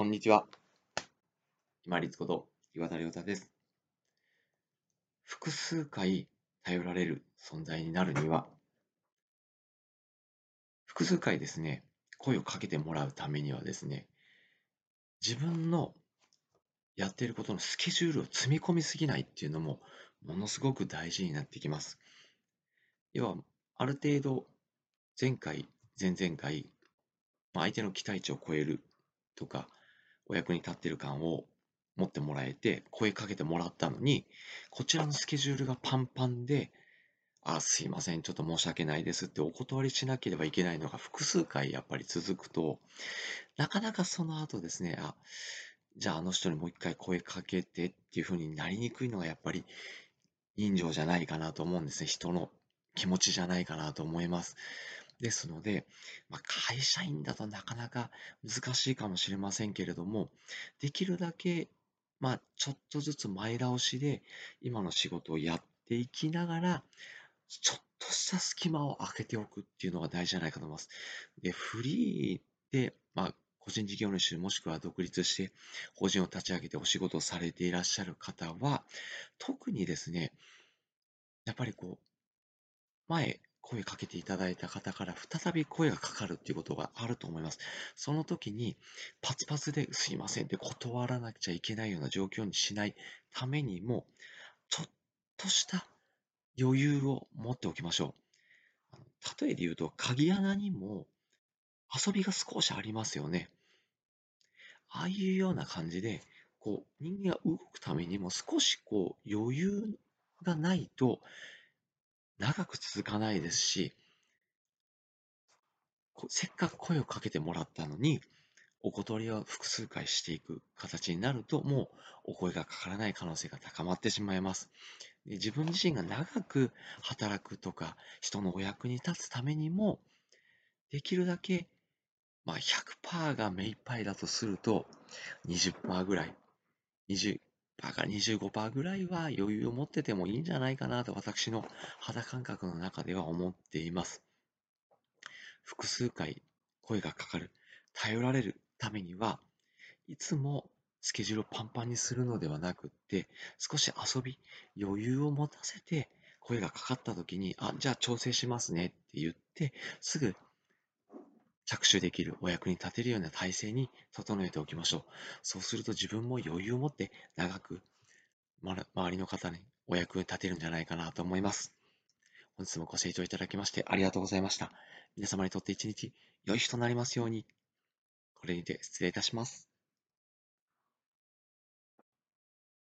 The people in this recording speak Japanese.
こんにちは。今立こと岩田亮太です。複数回頼られる存在になるには、複数回ですね、声をかけてもらうためにはですね、自分のやっていることのスケジュールを積み込みすぎないっていうのもものすごく大事になってきます。要は、ある程度前回、前々回、相手の期待値を超えるとか、お役に立ってる感を持ってもらえて、声かけてもらったのに、こちらのスケジュールがパンパンで、あ、すいません、ちょっと申し訳ないですってお断りしなければいけないのが複数回やっぱり続くと、なかなかその後ですね、あ、じゃああの人にもう一回声かけてっていう風になりにくいのがやっぱり人情じゃないかなと思うんですね。人の気持ちじゃないかなと思います。ですので、まあ、会社員だとなかなか難しいかもしれませんけれども、できるだけ、まあ、ちょっとずつ前倒しで今の仕事をやっていきながら、ちょっとした隙間を空けておくっていうのが大事じゃないかと思います。で、フリーで、まあ、個人事業主もしくは独立して法人を立ち上げてお仕事をされていらっしゃる方は、特にですね、やっぱりこう、前、声かけていただいた方から再び声がかかるっていうことがあると思います。その時にパツパツですいませんって断らなくちゃいけないような状況にしないためにも、ちょっとした余裕を持っておきましょう。例えで言うと、鍵穴にも遊びが少しありますよね。ああいうような感じで、こう人間が動くためにも少しこう余裕がないと長く続かないですし、せっかく声をかけてもらったのに、お断りを複数回していく形になると、もうお声がかからない可能性が高まってしまいます。自分自身が長く働くとか、人のお役に立つためにも、できるだけ、まあ、100%が目いっぱいだとすると、20%ぐらい、20だか25%ぐらいは余裕を持っててもいいんじゃないかなと私の肌感覚の中では思っています。複数回声がかかる、頼られるためには、いつもスケジュールをパンパンにするのではなくって、少し遊び、余裕を持たせて声がかかった時に、あ、じゃあ調整しますねって言って、すぐ着手できる、お役に立てるような体制に整えておきましょう。そうすると自分も余裕を持って長く、周りの方にお役に立てるんじゃないかなと思います。本日もご清聴いただきましてありがとうございました。皆様にとって一日良い日となりますように。これにて失礼いたします。